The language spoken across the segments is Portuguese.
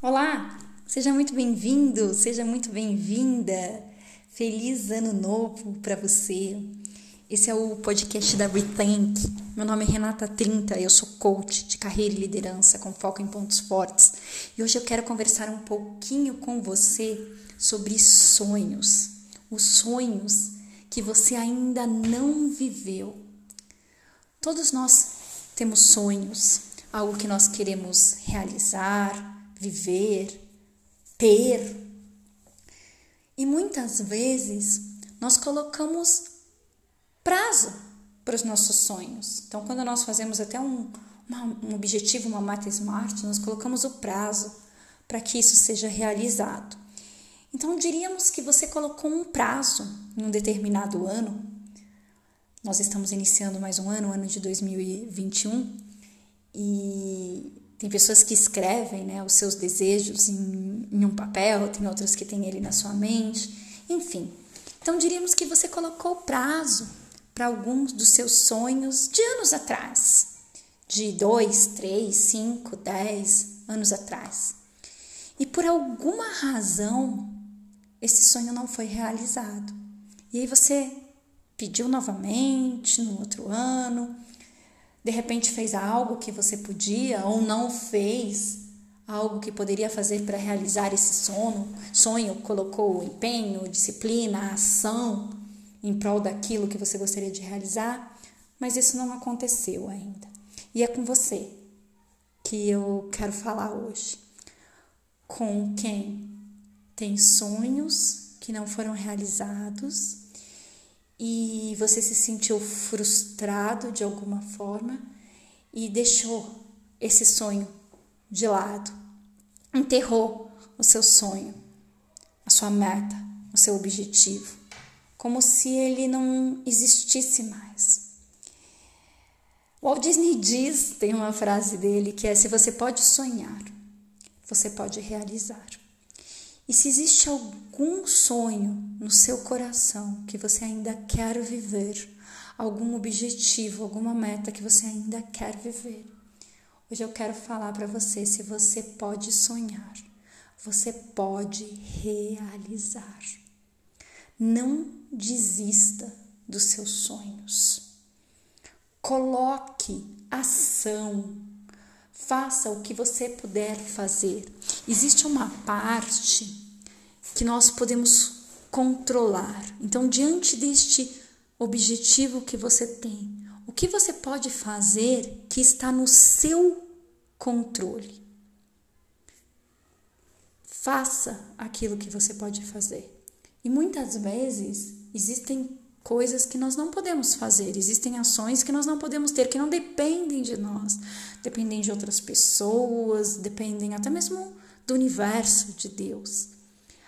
Olá, seja muito bem-vindo, seja muito bem-vinda. Feliz ano novo para você. Esse é o podcast da Rethink. Meu nome é Renata Trinta, eu sou coach de carreira e liderança com foco em pontos fortes. E hoje eu quero conversar um pouquinho com você sobre sonhos. Os sonhos que você ainda não viveu. Todos nós temos sonhos, algo que nós queremos realizar, viver, ter. E muitas vezes nós colocamos prazo para os nossos sonhos. Então, quando nós fazemos até um, uma, um objetivo, uma mata smart, nós colocamos o prazo para que isso seja realizado. Então, diríamos que você colocou um prazo em um determinado ano. Nós estamos iniciando mais um ano, o ano de 2021, e tem pessoas que escrevem né, os seus desejos em, em um papel, tem outras que têm ele na sua mente, enfim. Então diríamos que você colocou prazo para alguns dos seus sonhos de anos atrás, de dois, três, cinco, dez anos atrás. E por alguma razão esse sonho não foi realizado. E aí você pediu novamente no outro ano, de repente fez algo que você podia ou não fez algo que poderia fazer para realizar esse sono, sonho, colocou empenho, disciplina, ação em prol daquilo que você gostaria de realizar, mas isso não aconteceu ainda. E é com você que eu quero falar hoje. Com quem tem sonhos que não foram realizados e você se sentiu frustrado de alguma forma e deixou esse sonho de lado, enterrou o seu sonho, a sua meta, o seu objetivo, como se ele não existisse mais. Walt Disney diz, tem uma frase dele que é: se você pode sonhar, você pode realizar. E se existe algum sonho no seu coração que você ainda quer viver, algum objetivo, alguma meta que você ainda quer viver, hoje eu quero falar para você se você pode sonhar, você pode realizar. Não desista dos seus sonhos. Coloque ação. Faça o que você puder fazer. Existe uma parte que nós podemos controlar. Então, diante deste objetivo que você tem, o que você pode fazer que está no seu controle? Faça aquilo que você pode fazer. E muitas vezes existem coisas que nós não podemos fazer, existem ações que nós não podemos ter, que não dependem de nós, dependem de outras pessoas, dependem até mesmo do universo de Deus.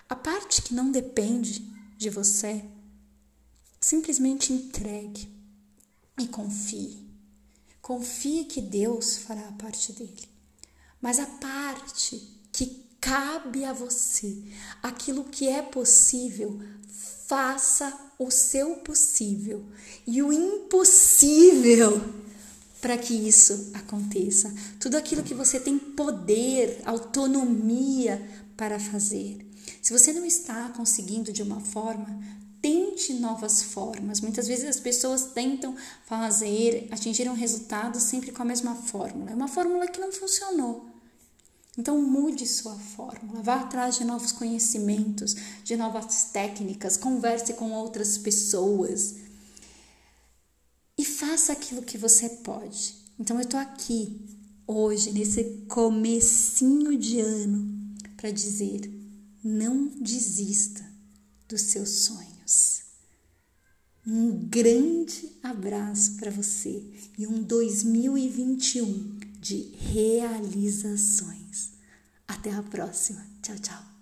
A parte que não depende de você, simplesmente entregue e confie. Confie que Deus fará a parte dele. Mas a parte cabe a você, aquilo que é possível, faça o seu possível e o impossível para que isso aconteça. Tudo aquilo que você tem poder, autonomia para fazer. Se você não está conseguindo de uma forma, tente novas formas. Muitas vezes as pessoas tentam fazer, atingir um resultado sempre com a mesma fórmula. É uma fórmula que não funcionou. Então mude sua fórmula, vá atrás de novos conhecimentos, de novas técnicas, converse com outras pessoas e faça aquilo que você pode. Então eu estou aqui hoje nesse comecinho de ano para dizer não desista dos seus sonhos. Um grande abraço para você e um 2021 de realizações. Até a próxima. Tchau, tchau.